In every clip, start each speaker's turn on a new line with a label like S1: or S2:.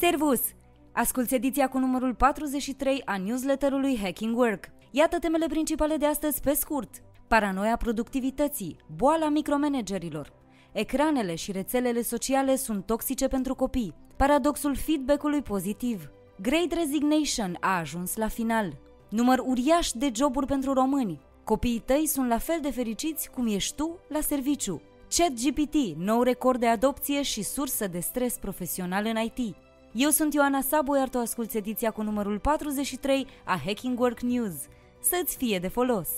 S1: Servus! Asculți ediția cu numărul 43 a newsletterului Hacking Work. Iată temele principale de astăzi pe scurt. Paranoia productivității, boala micromanagerilor. Ecranele și rețelele sociale sunt toxice pentru copii. Paradoxul feedback-ului pozitiv. Great Resignation a ajuns la final. Număr uriaș de joburi pentru români. Copiii tăi sunt la fel de fericiți cum ești tu la serviciu. ChatGPT, nou record de adopție și sursă de stres profesional în IT. Eu sunt Ioana Sabu, iar tu asculti ediția cu numărul 43 a Hacking Work News. Să-ți fie de folos!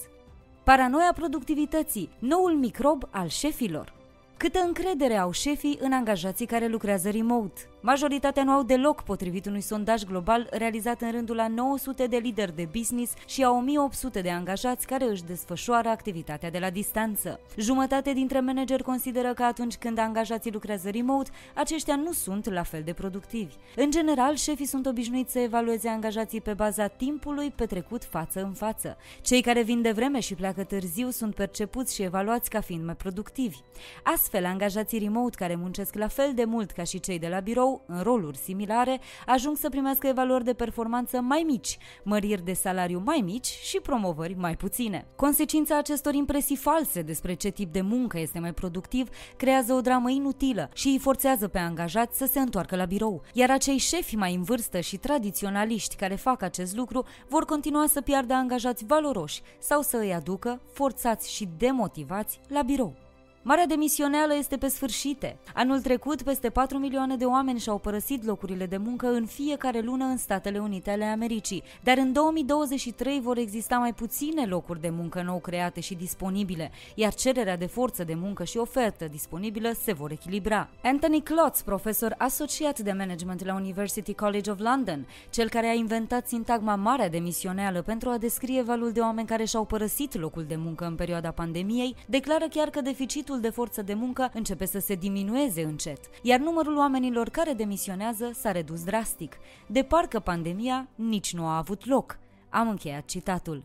S1: Paranoia productivității, noul microb al șefilor. Câtă încredere au șefii în angajații care lucrează remote? Majoritatea nu au deloc, potrivit unui sondaj global realizat în rândul a 900 de lideri de business și a 1800 de angajați care își desfășoară activitatea de la distanță. Jumătate dintre manageri consideră că atunci când angajații lucrează remote, aceștia nu sunt la fel de productivi. În general, șefii sunt obișnuiți să evalueze angajații pe baza timpului petrecut față în față. Cei care vin de vreme și pleacă târziu sunt percepuți și evaluați ca fiind mai productivi. Astfel, angajații remote care muncesc la fel de mult ca și cei de la birou sau în roluri similare, ajung să primească evaluări de performanță mai mici, măriri de salariu mai mici și promovări mai puține. Consecința acestor impresii false despre ce tip de muncă este mai productiv creează o dramă inutilă și îi forțează pe angajați să se întoarcă la birou. Iar acei șefi mai în vârstă și tradiționaliști care fac acest lucru vor continua să piardă angajați valoroși sau să îi aducă, forțați și demotivați, la birou. Marea demisioneală este pe sfârșite. Anul trecut, peste 4 milioane de oameni și-au părăsit locurile de muncă în fiecare lună în Statele Unite ale Americii, dar în 2023 vor exista mai puține locuri de muncă nou create și disponibile, iar cererea de forță de muncă și ofertă disponibilă se vor echilibra. Anthony Klotz, profesor asociat de management la University College of London, cel care a inventat sintagma Marea demisioneală pentru a descrie valul de oameni care și-au părăsit locul de muncă în perioada pandemiei, declară chiar că deficitul deficitul de forță de muncă începe să se diminueze încet, iar numărul oamenilor care demisionează s-a redus drastic, de parcă pandemia nici nu a avut loc. Am încheiat citatul.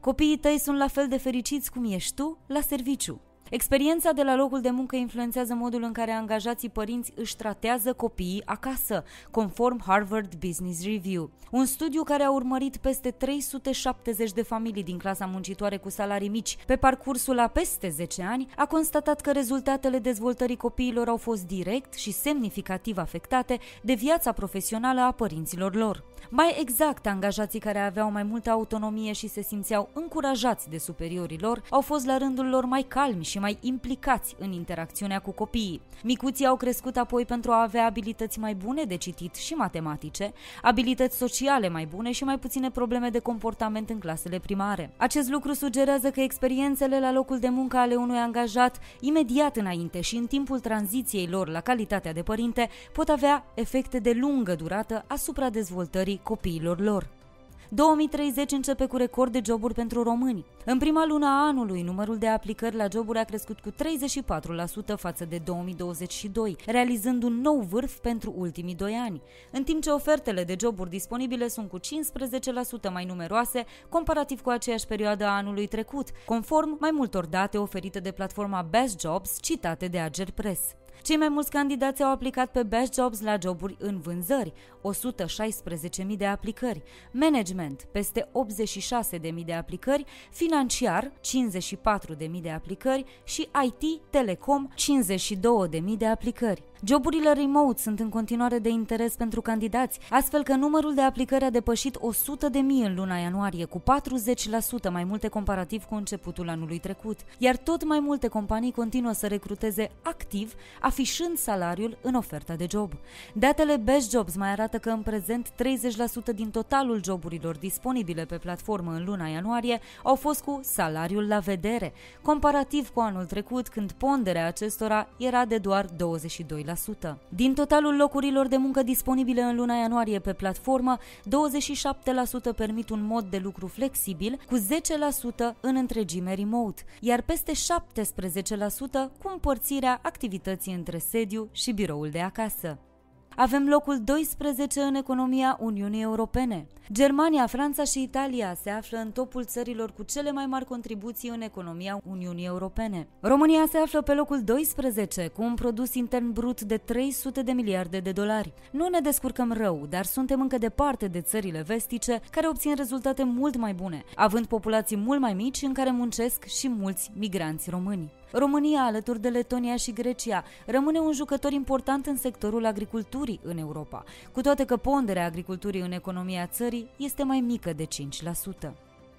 S1: Copiii tăi sunt la fel de fericiți cum ești tu la serviciu. Experiența de la locul de muncă influențează modul în care angajații părinți își tratează copiii acasă, conform Harvard Business Review. Un studiu care a urmărit peste 370 de familii din clasa muncitoare cu salarii mici pe parcursul a peste 10 ani a constatat că rezultatele dezvoltării copiilor au fost direct și semnificativ afectate de viața profesională a părinților lor. Mai exact, angajații care aveau mai multă autonomie și se simțeau încurajați de superiorii lor au fost la rândul lor mai calmi și mai implicați în interacțiunea cu copiii. Micuții au crescut apoi pentru a avea abilități mai bune de citit și matematice, abilități sociale mai bune și mai puține probleme de comportament în clasele primare. Acest lucru sugerează că experiențele la locul de muncă ale unui angajat imediat înainte și în timpul tranziției lor la calitatea de părinte pot avea efecte de lungă durată asupra dezvoltării copiilor lor. 2030 începe cu record de joburi pentru români. În prima lună a anului, numărul de aplicări la joburi a crescut cu 34% față de 2022, realizând un nou vârf pentru ultimii doi ani, în timp ce ofertele de joburi disponibile sunt cu 15% mai numeroase comparativ cu aceeași perioadă a anului trecut, conform mai multor date oferite de platforma Best Jobs citate de Ager Press. Cei mai mulți candidați au aplicat pe Best Jobs la joburi în vânzări, 116.000 de aplicări, management, peste 86.000 de aplicări, financiar, 54.000 de aplicări și IT, telecom, 52.000 de aplicări. Joburile remote sunt în continuare de interes pentru candidați, astfel că numărul de aplicări a depășit 100 de mii în luna ianuarie, cu 40% mai multe comparativ cu începutul anului trecut, iar tot mai multe companii continuă să recruteze activ, afișând salariul în oferta de job. Datele Best Jobs mai arată că în prezent 30% din totalul joburilor disponibile pe platformă în luna ianuarie au fost cu salariul la vedere, comparativ cu anul trecut când ponderea acestora era de doar 22%. Din totalul locurilor de muncă disponibile în luna ianuarie pe platformă, 27% permit un mod de lucru flexibil, cu 10% în întregime remote, iar peste 17% cu împărțirea activității între sediu și biroul de acasă. Avem locul 12 în economia Uniunii Europene. Germania, Franța și Italia se află în topul țărilor cu cele mai mari contribuții în economia Uniunii Europene. România se află pe locul 12 cu un produs intern brut de 300 de miliarde de dolari. Nu ne descurcăm rău, dar suntem încă departe de țările vestice care obțin rezultate mult mai bune, având populații mult mai mici în care muncesc și mulți migranți români. România, alături de Letonia și Grecia, rămâne un jucător important în sectorul agriculturii în Europa, cu toate că ponderea agriculturii în economia țării este mai mică de 5%.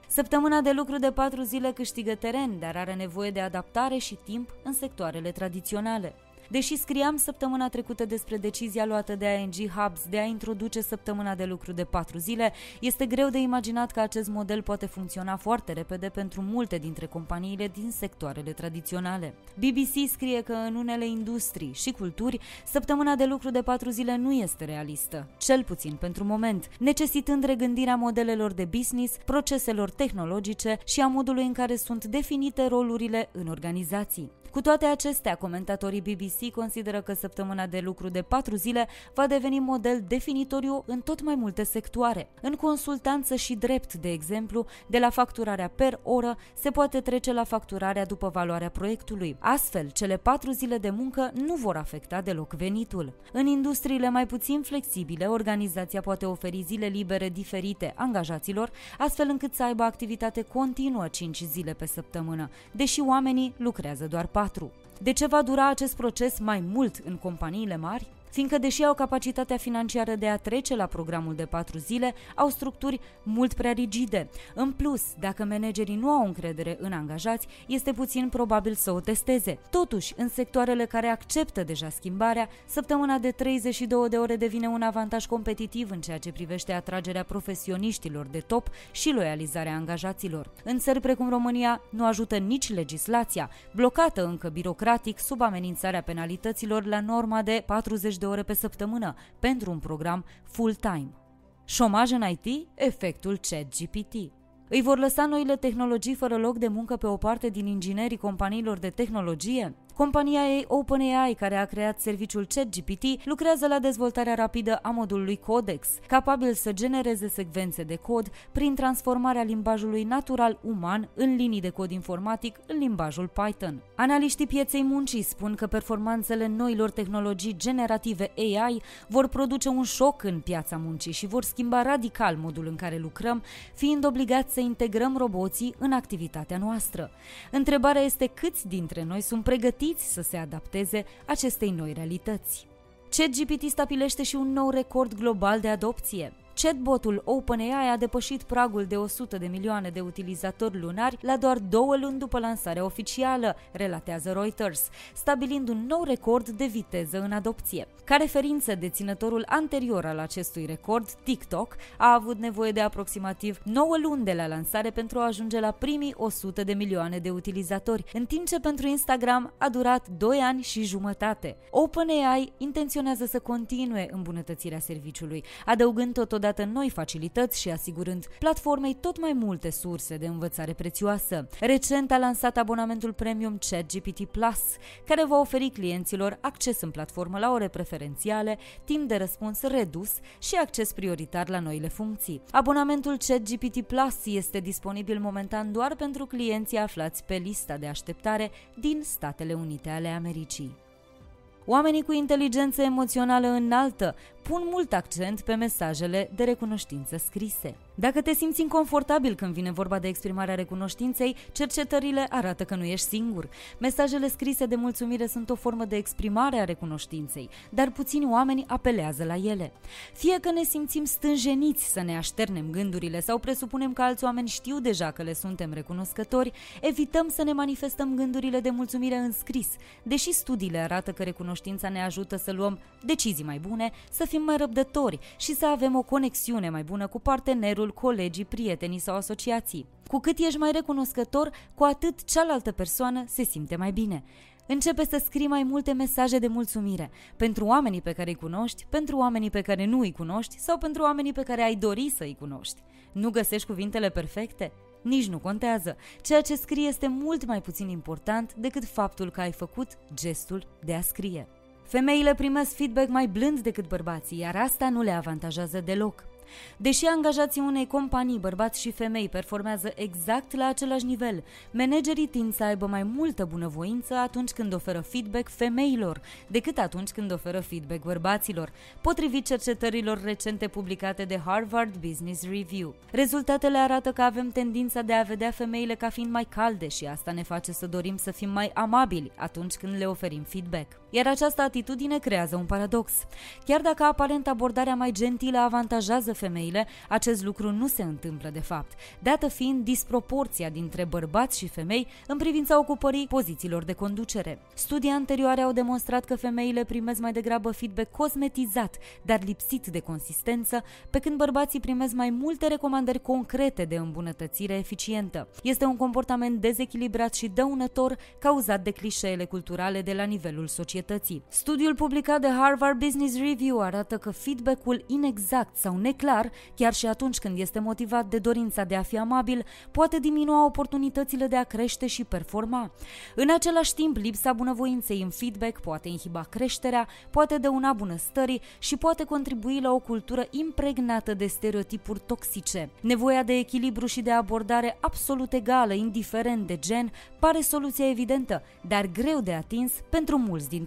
S1: Săptămâna de lucru de patru zile câștigă teren, dar are nevoie de adaptare și timp în sectoarele tradiționale. Deși scriam săptămâna trecută despre decizia luată de ING Hubs de a introduce săptămâna de lucru de 4 zile, este greu de imaginat că acest model poate funcționa foarte repede pentru multe dintre companiile din sectoarele tradiționale. BBC scrie că în unele industrii și culturi, săptămâna de lucru de 4 zile nu este realistă, cel puțin pentru moment, necesitând regândirea modelelor de business, proceselor tehnologice și a modului în care sunt definite rolurile în organizații. Cu toate acestea, comentatorii BBC consideră că săptămâna de lucru de patru zile va deveni model definitoriu în tot mai multe sectoare. În consultanță și drept, de exemplu, de la facturarea per oră se poate trece la facturarea după valoarea proiectului. Astfel, cele patru zile de muncă nu vor afecta deloc venitul. În industriile mai puțin flexibile, organizația poate oferi zile libere diferite angajaților, astfel încât să aibă activitate continuă 5 zile pe săptămână, deși oamenii lucrează doar 4. 4. De ce va dura acest proces mai mult în companiile mari? Fiindcă deși au capacitatea financiară de a trece la programul de patru zile, au structuri mult prea rigide. În plus, dacă managerii nu au încredere în angajați, este puțin probabil să o testeze. Totuși, în sectoarele care acceptă deja schimbarea, săptămâna de 32 de ore devine un avantaj competitiv în ceea ce privește atragerea profesioniștilor de top și loializarea angajaților. În țări precum România nu ajută nici legislația, blocată încă birocratic sub amenințarea penalităților la norma de 40 de ore pe săptămână pentru un program full-time. Șomaj în IT? Efectul ChatGPT. Îi vor lăsa noile tehnologii fără loc de muncă pe o parte din inginerii companiilor de tehnologie? Compania ei OpenAI, care a creat serviciul ChatGPT, lucrează la dezvoltarea rapidă a modulului Codex, capabil să genereze secvențe de cod prin transformarea limbajului natural uman în linii de cod informatic în limbajul Python. Analiștii pieței muncii spun că performanțele noilor tehnologii generative AI vor produce un șoc în piața muncii și vor schimba radical modul în care lucrăm, fiind obligați să integrăm roboții în activitatea noastră. Întrebarea este câți dintre noi sunt pregătiți pregătiți să se adapteze acestei noi realități. ChatGPT stabilește și un nou record global de adopție. Chatbotul OpenAI a depășit pragul de 100 de milioane de utilizatori lunari la doar două luni după lansarea oficială, relatează Reuters, stabilind un nou record de viteză în adopție. Ca referință, deținătorul anterior al acestui record, TikTok, a avut nevoie de aproximativ 9 luni de la lansare pentru a ajunge la primii 100 de milioane de utilizatori, în timp ce pentru Instagram a durat 2 ani și jumătate. OpenAI intenționează să continue îmbunătățirea serviciului, adăugând totodată totodată noi facilități și asigurând platformei tot mai multe surse de învățare prețioasă. Recent a lansat abonamentul premium ChatGPT Plus, care va oferi clienților acces în platformă la ore preferențiale, timp de răspuns redus și acces prioritar la noile funcții. Abonamentul ChatGPT Plus este disponibil momentan doar pentru clienții aflați pe lista de așteptare din Statele Unite ale Americii. Oamenii cu inteligență emoțională înaltă pun mult accent pe mesajele de recunoștință scrise. Dacă te simți inconfortabil când vine vorba de exprimarea recunoștinței, cercetările arată că nu ești singur. Mesajele scrise de mulțumire sunt o formă de exprimare a recunoștinței, dar puțini oameni apelează la ele. Fie că ne simțim stânjeniți să ne așternem gândurile sau presupunem că alți oameni știu deja că le suntem recunoscători, evităm să ne manifestăm gândurile de mulțumire în scris, deși studiile arată că recunoștința ne ajută să luăm decizii mai bune, să fim mai răbdători și să avem o conexiune mai bună cu partenerul copilul, colegii, prietenii sau asociații. Cu cât ești mai recunoscător, cu atât cealaltă persoană se simte mai bine. Începe să scrii mai multe mesaje de mulțumire pentru oamenii pe care îi cunoști, pentru oamenii pe care nu îi cunoști sau pentru oamenii pe care ai dori să îi cunoști. Nu găsești cuvintele perfecte? Nici nu contează. Ceea ce scrii este mult mai puțin important decât faptul că ai făcut gestul de a scrie. Femeile primesc feedback mai blând decât bărbații, iar asta nu le avantajează deloc. Deși angajații unei companii, bărbați și femei, performează exact la același nivel, managerii tind să aibă mai multă bunăvoință atunci când oferă feedback femeilor decât atunci când oferă feedback bărbaților, potrivit cercetărilor recente publicate de Harvard Business Review. Rezultatele arată că avem tendința de a vedea femeile ca fiind mai calde și asta ne face să dorim să fim mai amabili atunci când le oferim feedback. Iar această atitudine creează un paradox. Chiar dacă aparent abordarea mai gentilă avantajează femeile, acest lucru nu se întâmplă de fapt, dată fiind disproporția dintre bărbați și femei în privința ocupării pozițiilor de conducere. Studii anterioare au demonstrat că femeile primesc mai degrabă feedback cosmetizat, dar lipsit de consistență, pe când bărbații primesc mai multe recomandări concrete de îmbunătățire eficientă. Este un comportament dezechilibrat și dăunător cauzat de clișeele culturale de la nivelul societății. Studiul publicat de Harvard Business Review arată că feedback-ul inexact sau neclar clar, chiar și atunci când este motivat de dorința de a fi amabil, poate diminua oportunitățile de a crește și performa. În același timp, lipsa bunăvoinței în feedback poate inhiba creșterea, poate dăuna bunăstării și poate contribui la o cultură impregnată de stereotipuri toxice. Nevoia de echilibru și de abordare absolut egală, indiferent de gen, pare soluția evidentă, dar greu de atins pentru mulți dintre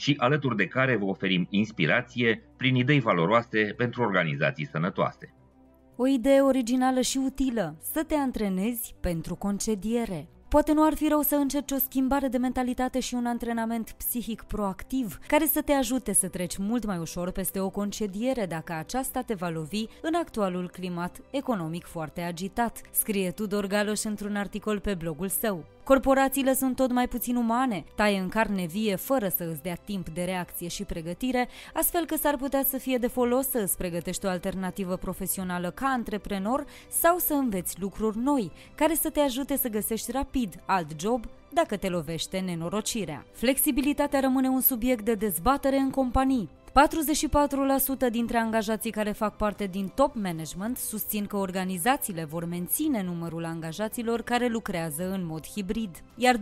S2: și alături de care vă oferim inspirație prin idei valoroase pentru organizații sănătoase.
S1: O idee originală și utilă, să te antrenezi pentru concediere. Poate nu ar fi rău să încerci o schimbare de mentalitate și un antrenament psihic proactiv care să te ajute să treci mult mai ușor peste o concediere dacă aceasta te va lovi în actualul climat economic foarte agitat, scrie Tudor Galoș într-un articol pe blogul său. Corporațiile sunt tot mai puțin umane, taie în carne vie fără să îți dea timp de reacție și pregătire, astfel că s-ar putea să fie de folos să îți pregătești o alternativă profesională ca antreprenor sau să înveți lucruri noi, care să te ajute să găsești rapid alt job dacă te lovește nenorocirea. Flexibilitatea rămâne un subiect de dezbatere în companii. 44% dintre angajații care fac parte din top management susțin că organizațiile vor menține numărul angajaților care lucrează în mod hibrid, iar 29%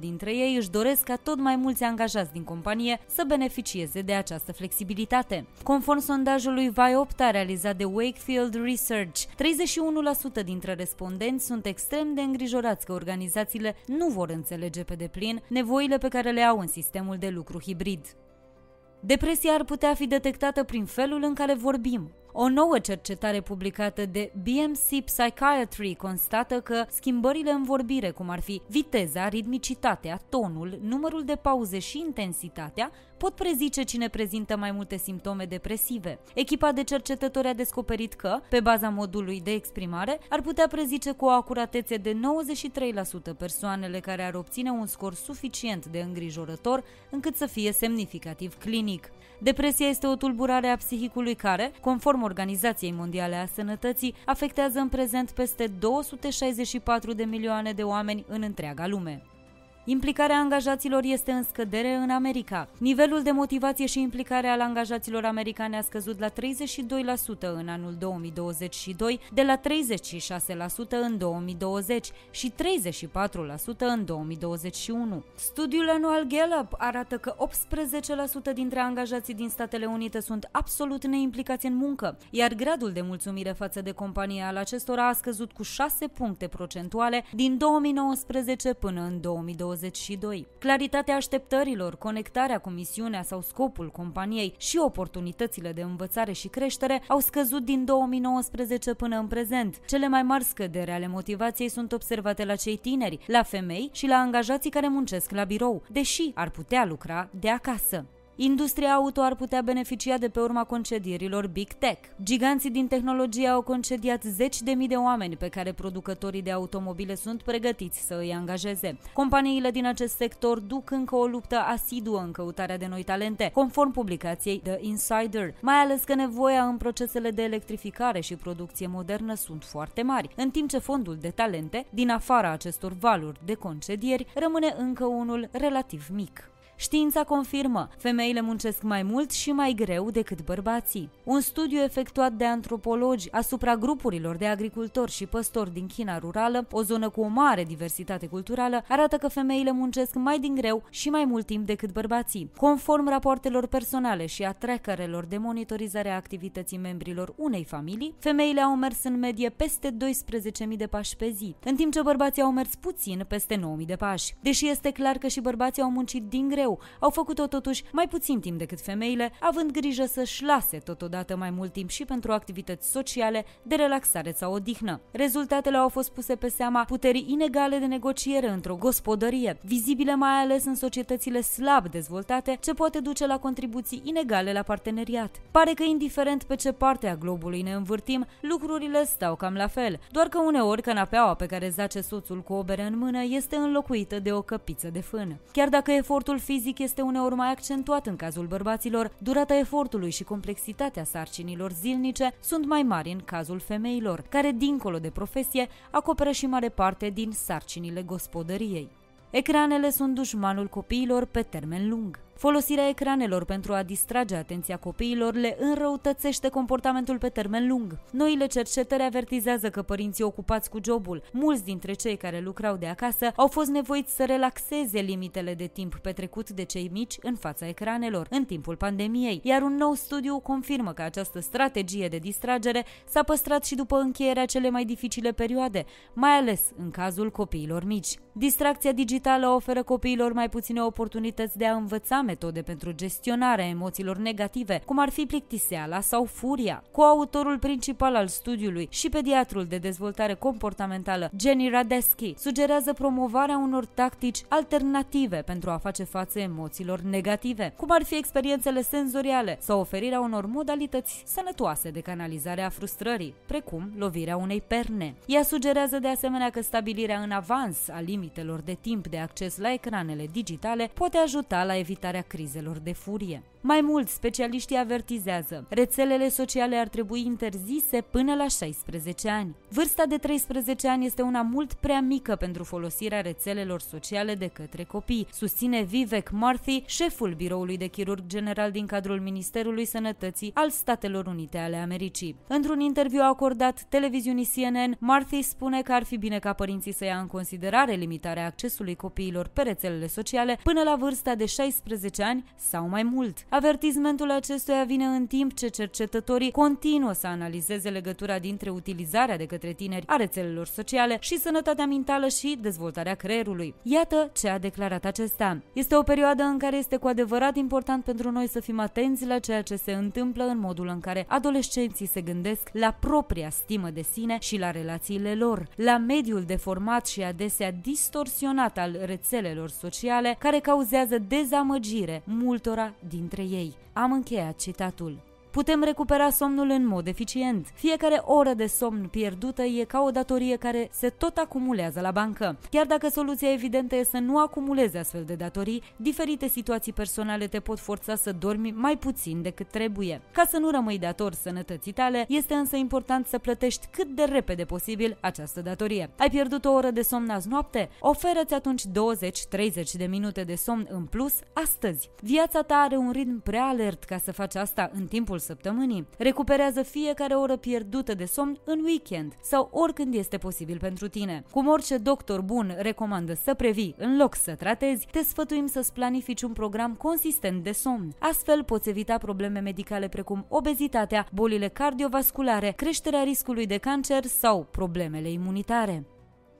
S1: dintre ei își doresc ca tot mai mulți angajați din companie să beneficieze de această flexibilitate. Conform sondajului Viopta realizat de Wakefield Research, 31% dintre respondenți sunt extrem de îngrijorați că organizațiile nu vor înțelege pe deplin nevoile pe care le au în sistemul de lucru hibrid. Depresia ar putea fi detectată prin felul în care vorbim, o nouă cercetare publicată de BMC Psychiatry constată că schimbările în vorbire, cum ar fi viteza, ritmicitatea, tonul, numărul de pauze și intensitatea, pot prezice cine prezintă mai multe simptome depresive. Echipa de cercetători a descoperit că, pe baza modului de exprimare, ar putea prezice cu o acuratețe de 93% persoanele care ar obține un scor suficient de îngrijorător încât să fie semnificativ clinic. Depresia este o tulburare a psihicului care, conform Organizației Mondiale a Sănătății, afectează în prezent peste 264 de milioane de oameni în întreaga lume. Implicarea angajaților este în scădere în America. Nivelul de motivație și implicare al angajaților americane a scăzut la 32% în anul 2022, de la 36% în 2020 și 34% în 2021. Studiul anual Gallup arată că 18% dintre angajații din Statele Unite sunt absolut neimplicați în muncă, iar gradul de mulțumire față de companie al acestora a scăzut cu 6 puncte procentuale din 2019 până în 2020. 22. Claritatea așteptărilor, conectarea cu misiunea sau scopul companiei și oportunitățile de învățare și creștere au scăzut din 2019 până în prezent. Cele mai mari scăderi ale motivației sunt observate la cei tineri, la femei și la angajații care muncesc la birou, deși ar putea lucra de acasă. Industria auto ar putea beneficia de pe urma concedierilor Big Tech. Giganții din tehnologie au concediat zeci de mii de oameni pe care producătorii de automobile sunt pregătiți să îi angajeze. Companiile din acest sector duc încă o luptă asiduă în căutarea de noi talente, conform publicației The Insider, mai ales că nevoia în procesele de electrificare și producție modernă sunt foarte mari, în timp ce fondul de talente, din afara acestor valuri de concedieri, rămâne încă unul relativ mic. Știința confirmă, femeile muncesc mai mult și mai greu decât bărbații. Un studiu efectuat de antropologi asupra grupurilor de agricultori și păstori din China rurală, o zonă cu o mare diversitate culturală, arată că femeile muncesc mai din greu și mai mult timp decât bărbații. Conform rapoartelor personale și a trackerelor de monitorizare a activității membrilor unei familii, femeile au mers în medie peste 12.000 de pași pe zi, în timp ce bărbații au mers puțin peste 9.000 de pași. Deși este clar că și bărbații au muncit din greu greu, au făcut-o totuși mai puțin timp decât femeile, având grijă să-și lase totodată mai mult timp și pentru activități sociale, de relaxare sau odihnă. Rezultatele au fost puse pe seama puterii inegale de negociere într-o gospodărie, vizibile mai ales în societățile slab dezvoltate, ce poate duce la contribuții inegale la parteneriat. Pare că indiferent pe ce parte a globului ne învârtim, lucrurile stau cam la fel, doar că uneori canapeaua pe care zace soțul cu o bere în mână este înlocuită de o căpiță de fân. Chiar dacă efortul fizic fizic este uneori mai accentuat în cazul bărbaților, durata efortului și complexitatea sarcinilor zilnice sunt mai mari în cazul femeilor, care, dincolo de profesie, acoperă și mare parte din sarcinile gospodăriei. Ecranele sunt dușmanul copiilor pe termen lung. Folosirea ecranelor pentru a distrage atenția copiilor le înrăutățește comportamentul pe termen lung. Noile cercetări avertizează că părinții ocupați cu jobul, mulți dintre cei care lucrau de acasă, au fost nevoiți să relaxeze limitele de timp petrecut de cei mici în fața ecranelor în timpul pandemiei, iar un nou studiu confirmă că această strategie de distragere s-a păstrat și după încheierea cele mai dificile perioade, mai ales în cazul copiilor mici. Distracția digitală oferă copiilor mai puține oportunități de a învăța metode pentru gestionarea emoțiilor negative, cum ar fi plictiseala sau furia. Coautorul principal al studiului și pediatrul de dezvoltare comportamentală Jenny Radesky sugerează promovarea unor tactici alternative pentru a face față emoțiilor negative, cum ar fi experiențele senzoriale sau oferirea unor modalități sănătoase de canalizare a frustrării, precum lovirea unei perne. Ea sugerează de asemenea că stabilirea în avans a limitelor de timp de acces la ecranele digitale poate ajuta la evitarea evitarea crizelor de furie. Mai mult, specialiștii avertizează, rețelele sociale ar trebui interzise până la 16 ani. Vârsta de 13 ani este una mult prea mică pentru folosirea rețelelor sociale de către copii, susține Vivek Marthi, șeful biroului de chirurg general din cadrul Ministerului Sănătății al Statelor Unite ale Americii. Într-un interviu acordat televiziunii CNN, Marthi spune că ar fi bine ca părinții să ia în considerare limitarea accesului copiilor pe rețelele sociale până la vârsta de 16 ani sau mai mult. Avertizmentul acestuia vine în timp ce cercetătorii continuă să analizeze legătura dintre utilizarea de către tineri a rețelelor sociale și sănătatea mentală și dezvoltarea creierului. Iată ce a declarat acesta. Este o perioadă în care este cu adevărat important pentru noi să fim atenți la ceea ce se întâmplă în modul în care adolescenții se gândesc la propria stimă de sine și la relațiile lor, la mediul deformat și adesea distorsionat al rețelelor sociale care cauzează dezamăgire multora dintre ei. Am încheiat citatul. Putem recupera somnul în mod eficient. Fiecare oră de somn pierdută e ca o datorie care se tot acumulează la bancă. Chiar dacă soluția evidentă e să nu acumulezi astfel de datorii, diferite situații personale te pot forța să dormi mai puțin decât trebuie. Ca să nu rămâi dator sănătății tale, este însă important să plătești cât de repede posibil această datorie. Ai pierdut o oră de somn azi noapte? Oferă-ți atunci 20-30 de minute de somn în plus astăzi. Viața ta are un ritm prea alert ca să faci asta în timpul săptămânii. Recuperează fiecare oră pierdută de somn în weekend sau oricând este posibil pentru tine. Cum orice doctor bun recomandă să previi în loc să tratezi, te sfătuim să-ți planifici un program consistent de somn. Astfel poți evita probleme medicale precum obezitatea, bolile cardiovasculare, creșterea riscului de cancer sau problemele imunitare.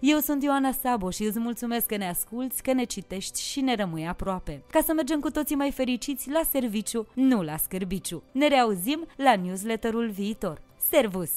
S1: eu sunt Ioana Sabo și îți mulțumesc că ne asculți, că ne citești și ne rămâi aproape. Ca să mergem cu toții mai fericiți la serviciu, nu la scârbiciu. Ne reauzim la newsletterul viitor. Servus!